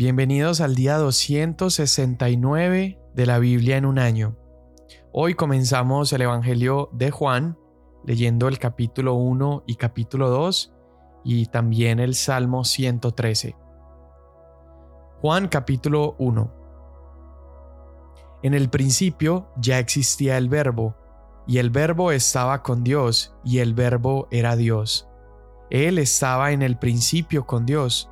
Bienvenidos al día 269 de la Biblia en un año. Hoy comenzamos el Evangelio de Juan leyendo el capítulo 1 y capítulo 2 y también el Salmo 113. Juan capítulo 1 En el principio ya existía el verbo, y el verbo estaba con Dios, y el verbo era Dios. Él estaba en el principio con Dios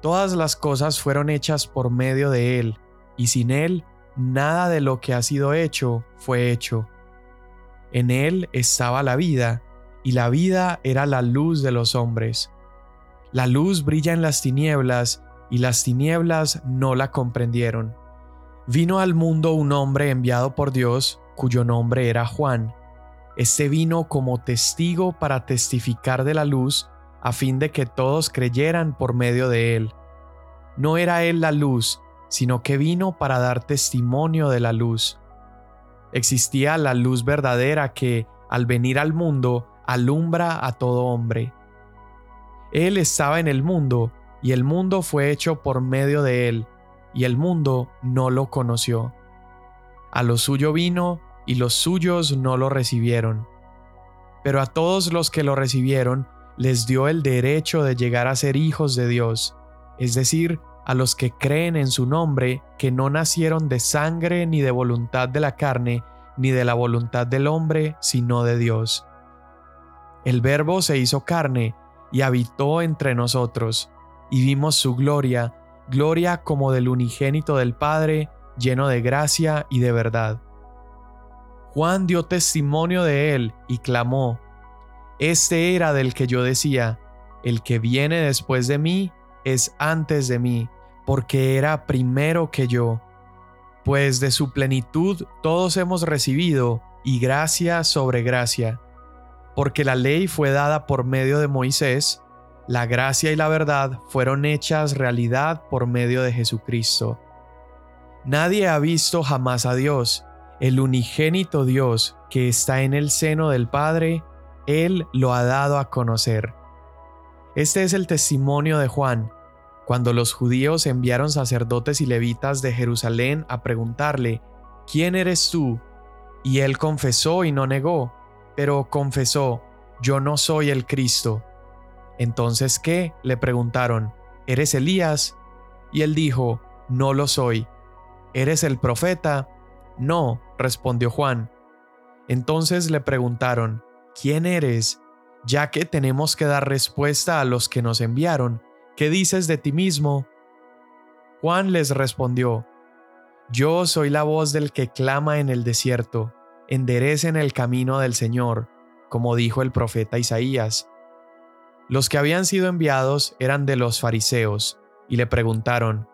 Todas las cosas fueron hechas por medio de Él, y sin Él nada de lo que ha sido hecho fue hecho. En Él estaba la vida, y la vida era la luz de los hombres. La luz brilla en las tinieblas, y las tinieblas no la comprendieron. Vino al mundo un hombre enviado por Dios, cuyo nombre era Juan. Este vino como testigo para testificar de la luz, a fin de que todos creyeran por medio de él. No era él la luz, sino que vino para dar testimonio de la luz. Existía la luz verdadera que, al venir al mundo, alumbra a todo hombre. Él estaba en el mundo, y el mundo fue hecho por medio de él, y el mundo no lo conoció. A lo suyo vino, y los suyos no lo recibieron. Pero a todos los que lo recibieron, les dio el derecho de llegar a ser hijos de Dios, es decir, a los que creen en su nombre, que no nacieron de sangre ni de voluntad de la carne, ni de la voluntad del hombre, sino de Dios. El Verbo se hizo carne y habitó entre nosotros, y vimos su gloria, gloria como del unigénito del Padre, lleno de gracia y de verdad. Juan dio testimonio de él y clamó, este era del que yo decía, el que viene después de mí es antes de mí, porque era primero que yo. Pues de su plenitud todos hemos recibido, y gracia sobre gracia. Porque la ley fue dada por medio de Moisés, la gracia y la verdad fueron hechas realidad por medio de Jesucristo. Nadie ha visto jamás a Dios, el unigénito Dios que está en el seno del Padre, él lo ha dado a conocer. Este es el testimonio de Juan, cuando los judíos enviaron sacerdotes y levitas de Jerusalén a preguntarle, ¿quién eres tú? Y él confesó y no negó, pero confesó, yo no soy el Cristo. Entonces, ¿qué? le preguntaron, ¿eres Elías? Y él dijo, no lo soy. ¿Eres el profeta? No, respondió Juan. Entonces le preguntaron, ¿quién eres? Ya que tenemos que dar respuesta a los que nos enviaron, ¿qué dices de ti mismo? Juan les respondió, Yo soy la voz del que clama en el desierto, enderecen el camino del Señor, como dijo el profeta Isaías. Los que habían sido enviados eran de los fariseos, y le preguntaron,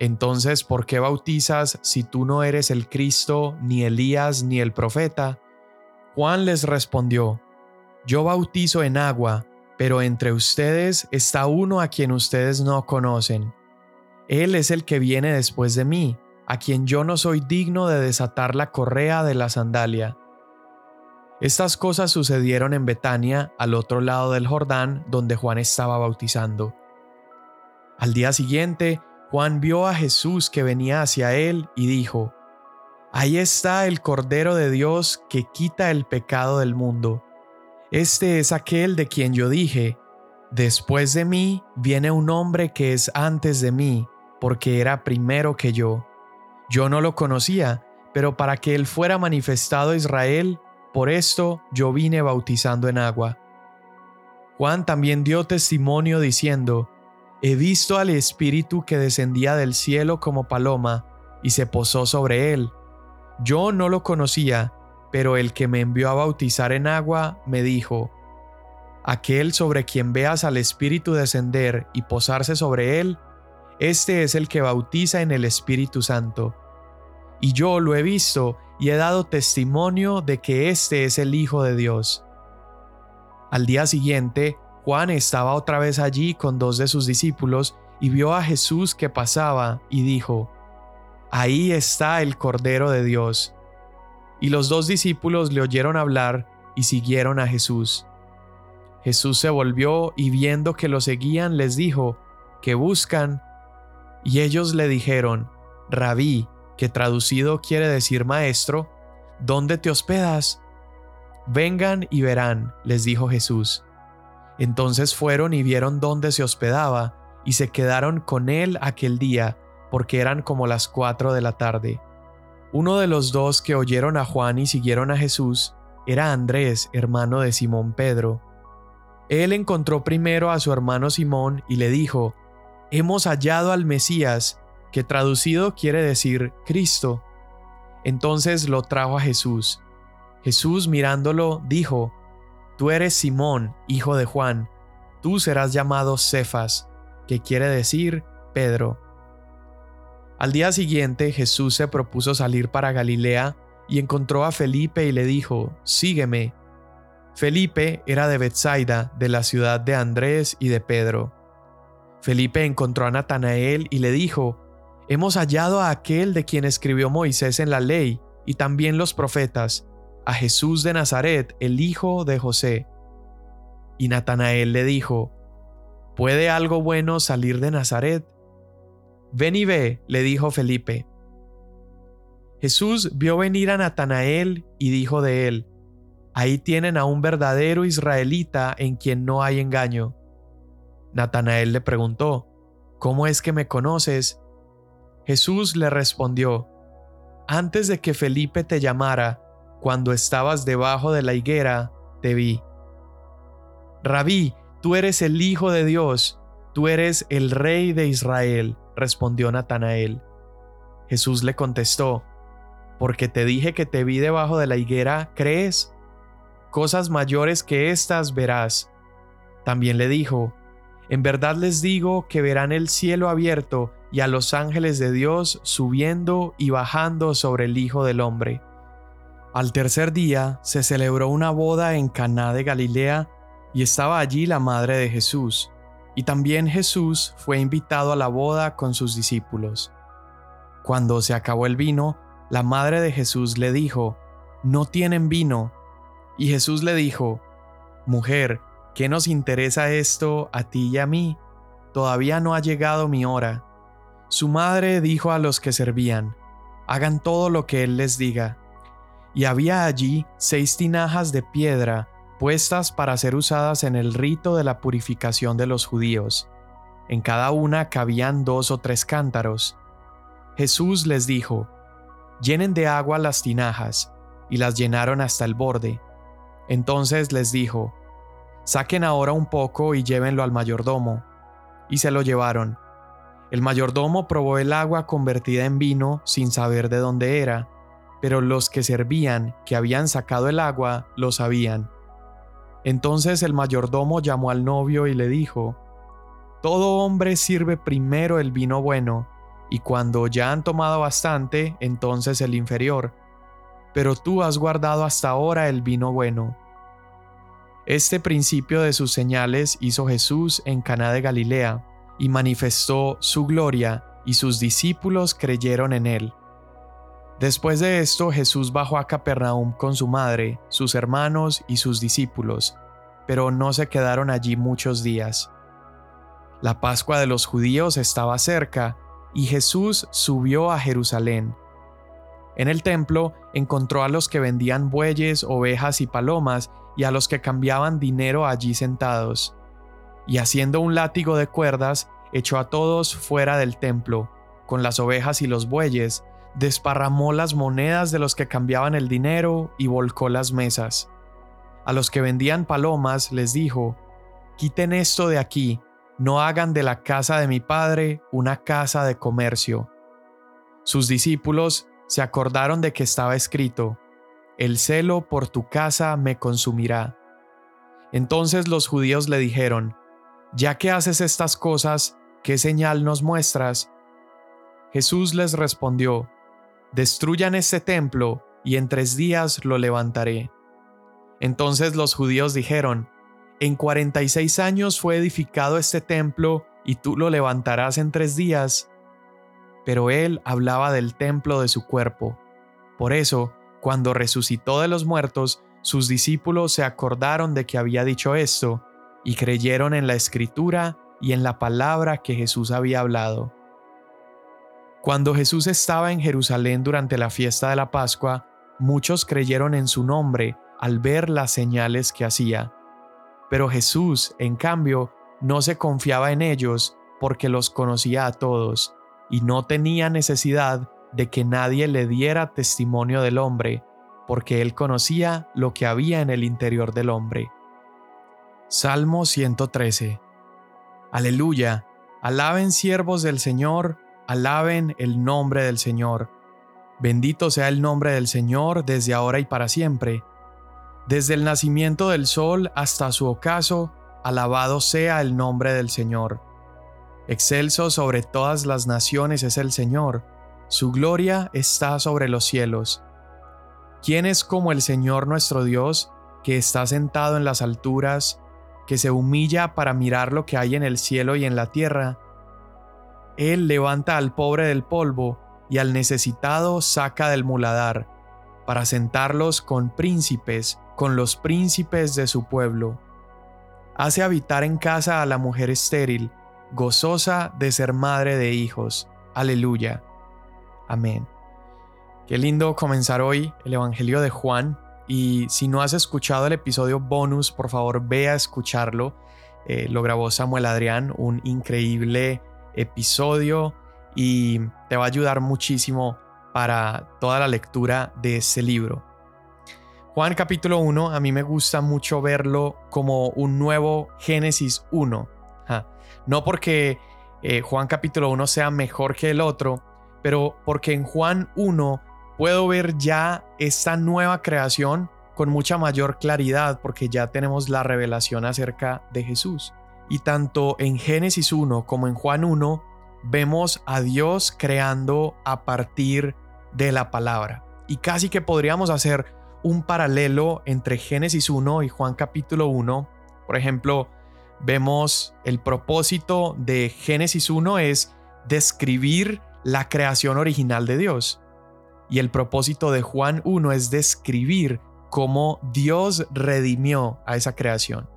Entonces, ¿por qué bautizas si tú no eres el Cristo, ni Elías, ni el profeta? Juan les respondió, Yo bautizo en agua, pero entre ustedes está uno a quien ustedes no conocen. Él es el que viene después de mí, a quien yo no soy digno de desatar la correa de la sandalia. Estas cosas sucedieron en Betania, al otro lado del Jordán, donde Juan estaba bautizando. Al día siguiente, Juan vio a Jesús que venía hacia él y dijo, Ahí está el Cordero de Dios que quita el pecado del mundo. Este es aquel de quien yo dije, después de mí viene un hombre que es antes de mí, porque era primero que yo. Yo no lo conocía, pero para que él fuera manifestado a Israel, por esto yo vine bautizando en agua. Juan también dio testimonio diciendo, He visto al Espíritu que descendía del cielo como paloma, y se posó sobre él yo no lo conocía, pero el que me envió a bautizar en agua me dijo, Aquel sobre quien veas al Espíritu descender y posarse sobre él, este es el que bautiza en el Espíritu Santo. Y yo lo he visto y he dado testimonio de que este es el Hijo de Dios. Al día siguiente, Juan estaba otra vez allí con dos de sus discípulos y vio a Jesús que pasaba y dijo, Ahí está el Cordero de Dios. Y los dos discípulos le oyeron hablar y siguieron a Jesús. Jesús se volvió y viendo que lo seguían les dijo, ¿qué buscan? Y ellos le dijeron, Rabí, que traducido quiere decir maestro, ¿dónde te hospedas? Vengan y verán, les dijo Jesús. Entonces fueron y vieron dónde se hospedaba, y se quedaron con él aquel día, porque eran como las cuatro de la tarde. Uno de los dos que oyeron a Juan y siguieron a Jesús era Andrés, hermano de Simón Pedro. Él encontró primero a su hermano Simón y le dijo, Hemos hallado al Mesías, que traducido quiere decir Cristo. Entonces lo trajo a Jesús. Jesús mirándolo dijo, Tú eres Simón, hijo de Juan, tú serás llamado Cefas, que quiere decir Pedro. Al día siguiente Jesús se propuso salir para Galilea y encontró a Felipe y le dijo, Sígueme. Felipe era de Bethsaida, de la ciudad de Andrés y de Pedro. Felipe encontró a Natanael y le dijo, Hemos hallado a aquel de quien escribió Moisés en la ley y también los profetas, a Jesús de Nazaret, el hijo de José. Y Natanael le dijo, ¿Puede algo bueno salir de Nazaret? Ven y ve, le dijo Felipe. Jesús vio venir a Natanael y dijo de él, Ahí tienen a un verdadero israelita en quien no hay engaño. Natanael le preguntó, ¿Cómo es que me conoces? Jesús le respondió, Antes de que Felipe te llamara, cuando estabas debajo de la higuera, te vi. Rabí, tú eres el Hijo de Dios, tú eres el Rey de Israel, respondió Natanael. Jesús le contestó, porque te dije que te vi debajo de la higuera, ¿crees? Cosas mayores que estas verás. También le dijo, en verdad les digo que verán el cielo abierto y a los ángeles de Dios subiendo y bajando sobre el Hijo del Hombre. Al tercer día se celebró una boda en Caná de Galilea y estaba allí la madre de Jesús, y también Jesús fue invitado a la boda con sus discípulos. Cuando se acabó el vino, la madre de Jesús le dijo, No tienen vino. Y Jesús le dijo, Mujer, ¿qué nos interesa esto a ti y a mí? Todavía no ha llegado mi hora. Su madre dijo a los que servían, Hagan todo lo que él les diga y había allí seis tinajas de piedra para ser usadas en el rito de la purificación de los judíos. En cada una cabían dos o tres cántaros. Jesús les dijo, llenen de agua las tinajas, y las llenaron hasta el borde. Entonces les dijo, saquen ahora un poco y llévenlo al mayordomo. Y se lo llevaron. El mayordomo probó el agua convertida en vino sin saber de dónde era pero los que servían, que habían sacado el agua, lo sabían. Entonces el mayordomo llamó al novio y le dijo, Todo hombre sirve primero el vino bueno, y cuando ya han tomado bastante, entonces el inferior, pero tú has guardado hasta ahora el vino bueno. Este principio de sus señales hizo Jesús en Caná de Galilea, y manifestó su gloria, y sus discípulos creyeron en él. Después de esto Jesús bajó a Capernaum con su madre, sus hermanos y sus discípulos, pero no se quedaron allí muchos días. La Pascua de los judíos estaba cerca, y Jesús subió a Jerusalén. En el templo encontró a los que vendían bueyes, ovejas y palomas, y a los que cambiaban dinero allí sentados. Y haciendo un látigo de cuerdas, echó a todos fuera del templo, con las ovejas y los bueyes, desparramó las monedas de los que cambiaban el dinero y volcó las mesas. A los que vendían palomas les dijo, Quiten esto de aquí, no hagan de la casa de mi padre una casa de comercio. Sus discípulos se acordaron de que estaba escrito, El celo por tu casa me consumirá. Entonces los judíos le dijeron, Ya que haces estas cosas, ¿qué señal nos muestras? Jesús les respondió, destruyan este templo y en tres días lo levantaré. Entonces los judíos dijeron, en cuarenta y seis años fue edificado este templo y tú lo levantarás en tres días. Pero él hablaba del templo de su cuerpo. Por eso, cuando resucitó de los muertos, sus discípulos se acordaron de que había dicho esto, y creyeron en la escritura y en la palabra que Jesús había hablado. Cuando Jesús estaba en Jerusalén durante la fiesta de la Pascua, muchos creyeron en su nombre al ver las señales que hacía. Pero Jesús, en cambio, no se confiaba en ellos porque los conocía a todos y no tenía necesidad de que nadie le diera testimonio del hombre, porque él conocía lo que había en el interior del hombre. Salmo 113 Aleluya, alaben siervos del Señor, Alaben el nombre del Señor. Bendito sea el nombre del Señor desde ahora y para siempre. Desde el nacimiento del sol hasta su ocaso, alabado sea el nombre del Señor. Excelso sobre todas las naciones es el Señor, su gloria está sobre los cielos. ¿Quién es como el Señor nuestro Dios, que está sentado en las alturas, que se humilla para mirar lo que hay en el cielo y en la tierra? Él levanta al pobre del polvo y al necesitado saca del muladar, para sentarlos con príncipes, con los príncipes de su pueblo. Hace habitar en casa a la mujer estéril, gozosa de ser madre de hijos. Aleluya. Amén. Qué lindo comenzar hoy el Evangelio de Juan. Y si no has escuchado el episodio bonus, por favor ve a escucharlo. Eh, lo grabó Samuel Adrián, un increíble episodio y te va a ayudar muchísimo para toda la lectura de ese libro. Juan capítulo 1, a mí me gusta mucho verlo como un nuevo Génesis 1. No porque eh, Juan capítulo 1 sea mejor que el otro, pero porque en Juan 1 puedo ver ya esta nueva creación con mucha mayor claridad porque ya tenemos la revelación acerca de Jesús. Y tanto en Génesis 1 como en Juan 1 vemos a Dios creando a partir de la palabra. Y casi que podríamos hacer un paralelo entre Génesis 1 y Juan capítulo 1. Por ejemplo, vemos el propósito de Génesis 1 es describir la creación original de Dios. Y el propósito de Juan 1 es describir cómo Dios redimió a esa creación.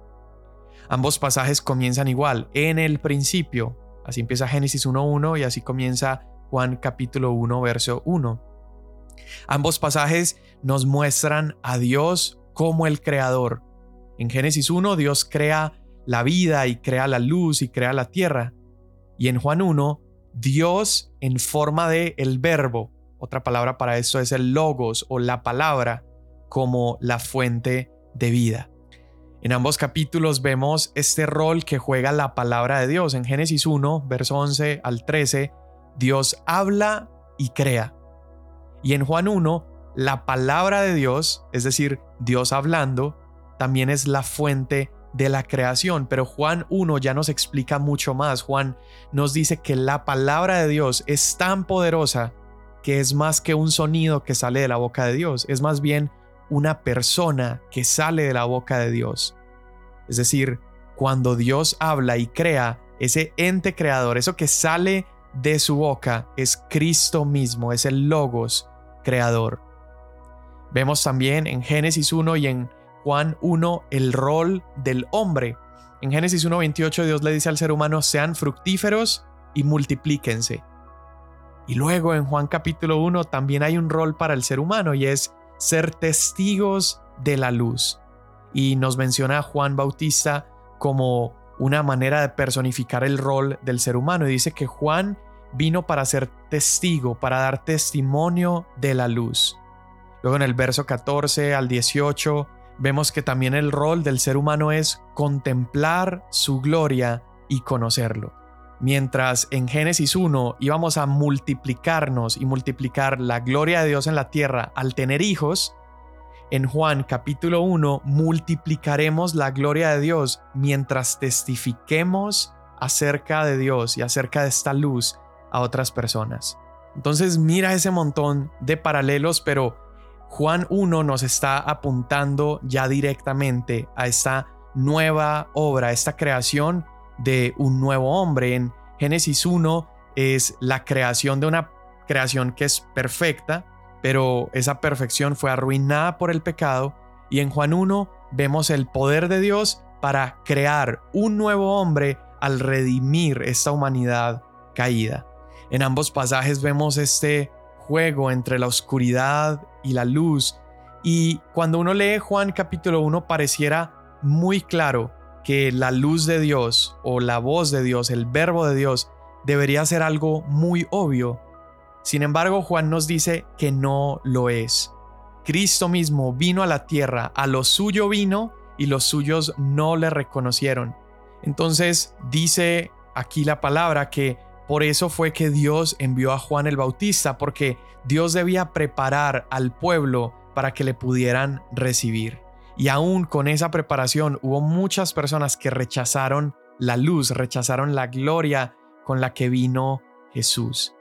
Ambos pasajes comienzan igual, en el principio. Así empieza Génesis 1.1 y así comienza Juan capítulo 1, verso 1. Ambos pasajes nos muestran a Dios como el creador. En Génesis 1 Dios crea la vida y crea la luz y crea la tierra. Y en Juan 1 Dios en forma de el verbo, otra palabra para esto es el logos o la palabra como la fuente de vida. En ambos capítulos vemos este rol que juega la palabra de Dios. En Génesis 1, verso 11 al 13, Dios habla y crea. Y en Juan 1, la palabra de Dios, es decir, Dios hablando, también es la fuente de la creación. Pero Juan 1 ya nos explica mucho más. Juan nos dice que la palabra de Dios es tan poderosa que es más que un sonido que sale de la boca de Dios, es más bien una persona que sale de la boca de Dios. Es decir, cuando Dios habla y crea, ese ente creador, eso que sale de su boca, es Cristo mismo, es el logos creador. Vemos también en Génesis 1 y en Juan 1 el rol del hombre. En Génesis 1.28 Dios le dice al ser humano, sean fructíferos y multiplíquense. Y luego en Juan capítulo 1 también hay un rol para el ser humano y es ser testigos de la luz. Y nos menciona Juan Bautista como una manera de personificar el rol del ser humano. Y dice que Juan vino para ser testigo, para dar testimonio de la luz. Luego en el verso 14 al 18 vemos que también el rol del ser humano es contemplar su gloria y conocerlo. Mientras en Génesis 1 íbamos a multiplicarnos y multiplicar la gloria de Dios en la tierra al tener hijos, en Juan capítulo 1 multiplicaremos la gloria de Dios mientras testifiquemos acerca de Dios y acerca de esta luz a otras personas. Entonces mira ese montón de paralelos, pero Juan 1 nos está apuntando ya directamente a esta nueva obra, esta creación de un nuevo hombre. En Génesis 1 es la creación de una creación que es perfecta, pero esa perfección fue arruinada por el pecado y en Juan 1 vemos el poder de Dios para crear un nuevo hombre al redimir esta humanidad caída. En ambos pasajes vemos este juego entre la oscuridad y la luz. Y cuando uno lee Juan capítulo 1 pareciera muy claro que la luz de Dios o la voz de Dios, el verbo de Dios, debería ser algo muy obvio. Sin embargo, Juan nos dice que no lo es. Cristo mismo vino a la tierra, a lo suyo vino y los suyos no le reconocieron. Entonces dice aquí la palabra que por eso fue que Dios envió a Juan el Bautista, porque Dios debía preparar al pueblo para que le pudieran recibir. Y aún con esa preparación hubo muchas personas que rechazaron la luz, rechazaron la gloria con la que vino Jesús.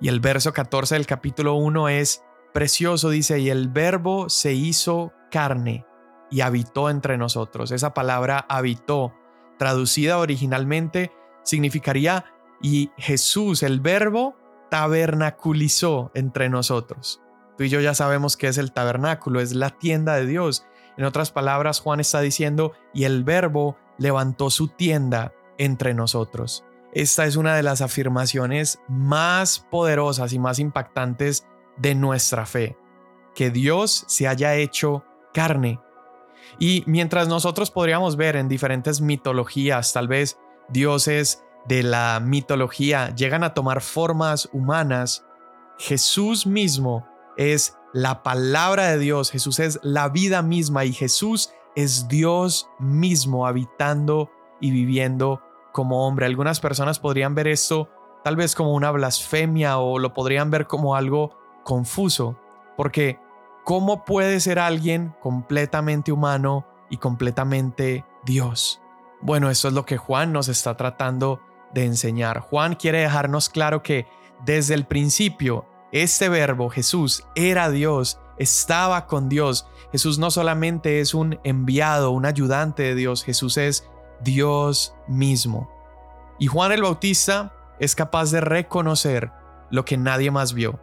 Y el verso 14 del capítulo 1 es precioso, dice, y el verbo se hizo carne y habitó entre nosotros. Esa palabra habitó, traducida originalmente, significaría y Jesús, el verbo, tabernaculizó entre nosotros. Tú y yo ya sabemos que es el tabernáculo, es la tienda de Dios. En otras palabras, Juan está diciendo, y el verbo levantó su tienda entre nosotros. Esta es una de las afirmaciones más poderosas y más impactantes de nuestra fe, que Dios se haya hecho carne. Y mientras nosotros podríamos ver en diferentes mitologías, tal vez dioses de la mitología llegan a tomar formas humanas, Jesús mismo es la palabra de Dios, Jesús es la vida misma y Jesús es Dios mismo habitando y viviendo como hombre. Algunas personas podrían ver esto tal vez como una blasfemia o lo podrían ver como algo confuso, porque ¿cómo puede ser alguien completamente humano y completamente Dios? Bueno, eso es lo que Juan nos está tratando de enseñar. Juan quiere dejarnos claro que desde el principio este verbo Jesús era Dios, estaba con Dios. Jesús no solamente es un enviado, un ayudante de Dios, Jesús es Dios mismo. Y Juan el Bautista es capaz de reconocer lo que nadie más vio.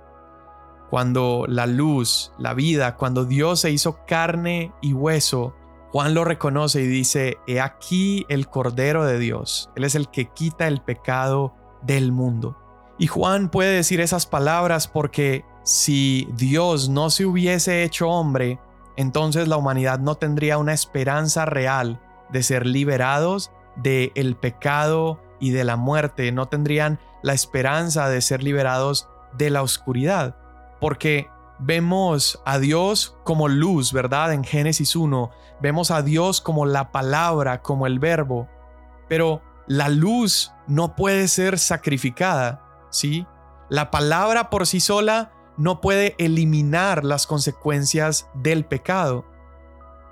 Cuando la luz, la vida, cuando Dios se hizo carne y hueso, Juan lo reconoce y dice, he aquí el Cordero de Dios. Él es el que quita el pecado del mundo. Y Juan puede decir esas palabras porque si Dios no se hubiese hecho hombre, entonces la humanidad no tendría una esperanza real de ser liberados del el pecado y de la muerte, no tendrían la esperanza de ser liberados de la oscuridad, porque vemos a Dios como luz, ¿verdad? En Génesis 1, vemos a Dios como la palabra, como el verbo, pero la luz no puede ser sacrificada, La palabra por sí sola no puede eliminar las consecuencias del pecado.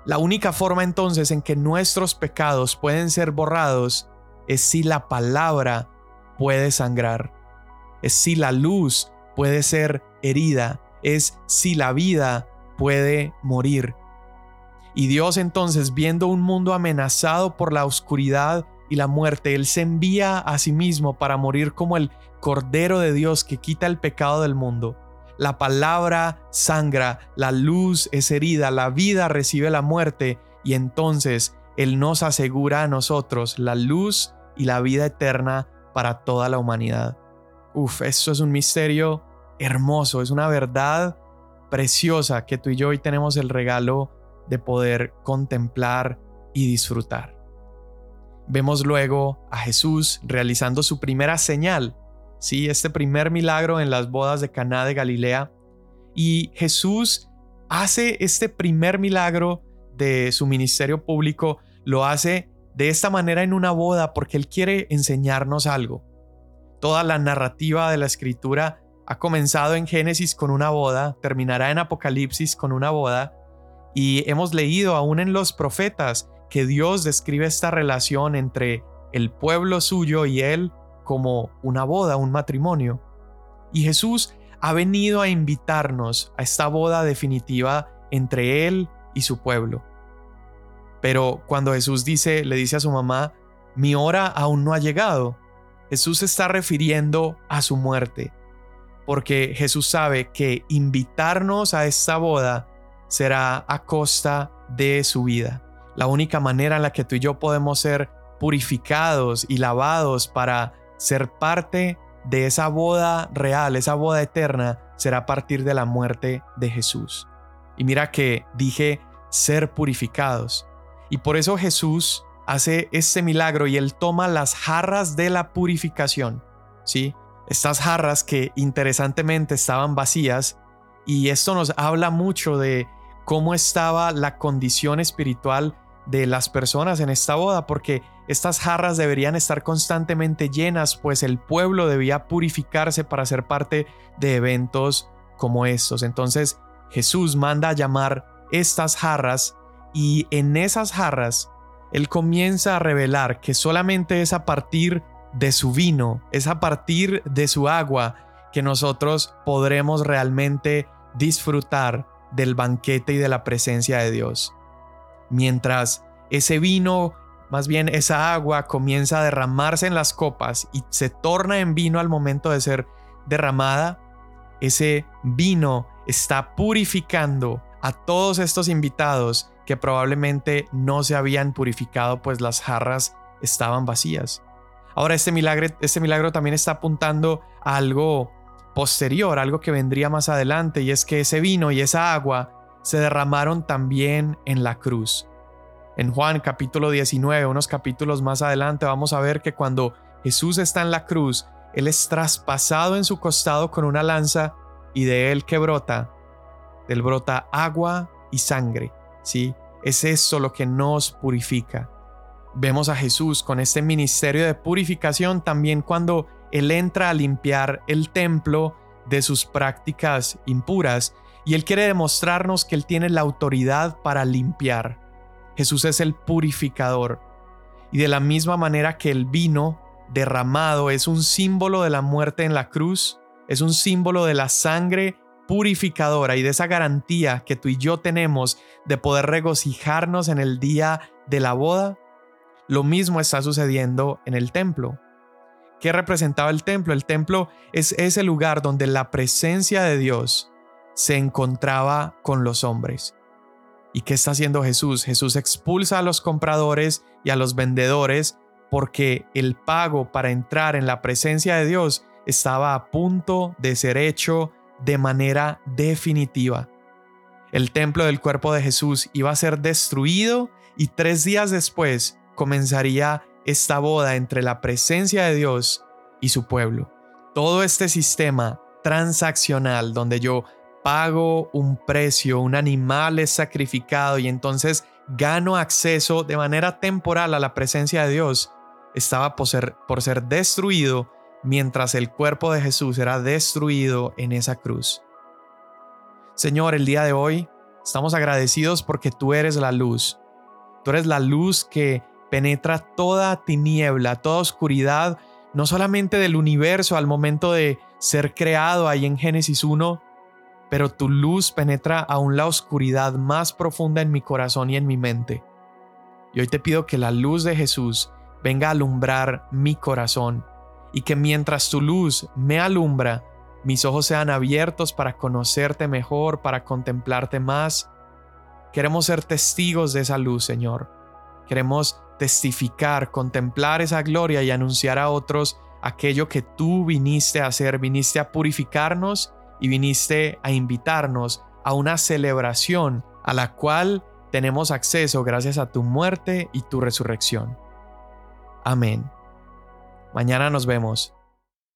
La única forma entonces en que nuestros pecados pueden ser borrados es si la palabra puede sangrar, es si la luz puede ser herida, es si la vida puede morir. Y Dios entonces, viendo un mundo amenazado por la oscuridad y la muerte, Él se envía a sí mismo para morir como el Cordero de Dios que quita el pecado del mundo. La palabra sangra, la luz es herida, la vida recibe la muerte y entonces Él nos asegura a nosotros la luz y la vida eterna para toda la humanidad. Uf, eso es un misterio hermoso, es una verdad preciosa que tú y yo hoy tenemos el regalo de poder contemplar y disfrutar. Vemos luego a Jesús realizando su primera señal ¿sí? este primer milagro en las bodas de Caná de Galilea. Y Jesús hace este primer milagro de su ministerio público, lo hace de esta manera en una boda porque Él quiere enseñarnos algo. Toda la narrativa de la escritura ha comenzado en Génesis con una boda, terminará en Apocalipsis con una boda, y hemos leído aún en los profetas que Dios describe esta relación entre el pueblo suyo y Él como una boda, un matrimonio. Y Jesús ha venido a invitarnos a esta boda definitiva entre Él y su pueblo. Pero cuando Jesús dice, le dice a su mamá, mi hora aún no ha llegado, Jesús se está refiriendo a su muerte, porque Jesús sabe que invitarnos a esta boda será a costa de su vida. La única manera en la que tú y yo podemos ser purificados y lavados para ser parte de esa boda real, esa boda eterna, será a partir de la muerte de Jesús. Y mira que dije ser purificados. Y por eso Jesús hace este milagro y él toma las jarras de la purificación, ¿sí? Estas jarras que interesantemente estaban vacías y esto nos habla mucho de cómo estaba la condición espiritual de las personas en esta boda, porque estas jarras deberían estar constantemente llenas, pues el pueblo debía purificarse para ser parte de eventos como estos. Entonces Jesús manda a llamar estas jarras y en esas jarras él comienza a revelar que solamente es a partir de su vino, es a partir de su agua que nosotros podremos realmente disfrutar del banquete y de la presencia de Dios. Mientras ese vino, más bien esa agua, comienza a derramarse en las copas y se torna en vino al momento de ser derramada, ese vino está purificando a todos estos invitados que probablemente no se habían purificado pues las jarras estaban vacías. Ahora este milagro, este milagro también está apuntando a algo posterior, algo que vendría más adelante, y es que ese vino y esa agua se derramaron también en la cruz. En Juan capítulo 19, unos capítulos más adelante, vamos a ver que cuando Jesús está en la cruz, Él es traspasado en su costado con una lanza y de Él que brota, del brota agua y sangre, ¿sí? Es eso lo que nos purifica. Vemos a Jesús con este ministerio de purificación también cuando Él entra a limpiar el templo de sus prácticas impuras y Él quiere demostrarnos que Él tiene la autoridad para limpiar. Jesús es el purificador. Y de la misma manera que el vino derramado es un símbolo de la muerte en la cruz, es un símbolo de la sangre purificadora y de esa garantía que tú y yo tenemos de poder regocijarnos en el día de la boda, lo mismo está sucediendo en el templo. ¿Qué representaba el templo? El templo es ese lugar donde la presencia de Dios se encontraba con los hombres. ¿Y qué está haciendo Jesús? Jesús expulsa a los compradores y a los vendedores porque el pago para entrar en la presencia de Dios estaba a punto de ser hecho de manera definitiva. El templo del cuerpo de Jesús iba a ser destruido y tres días después comenzaría esta boda entre la presencia de Dios y su pueblo. Todo este sistema transaccional donde yo pago un precio, un animal es sacrificado y entonces gano acceso de manera temporal a la presencia de Dios, estaba por ser, por ser destruido mientras el cuerpo de Jesús era destruido en esa cruz. Señor, el día de hoy estamos agradecidos porque tú eres la luz. Tú eres la luz que penetra toda tiniebla, toda oscuridad, no solamente del universo al momento de ser creado ahí en Génesis 1, pero tu luz penetra aún la oscuridad más profunda en mi corazón y en mi mente. Y hoy te pido que la luz de Jesús venga a alumbrar mi corazón y que mientras tu luz me alumbra, mis ojos sean abiertos para conocerte mejor, para contemplarte más. Queremos ser testigos de esa luz, Señor. Queremos testificar, contemplar esa gloria y anunciar a otros aquello que tú viniste a hacer, viniste a purificarnos y viniste a invitarnos a una celebración a la cual tenemos acceso gracias a tu muerte y tu resurrección. Amén. Mañana nos vemos.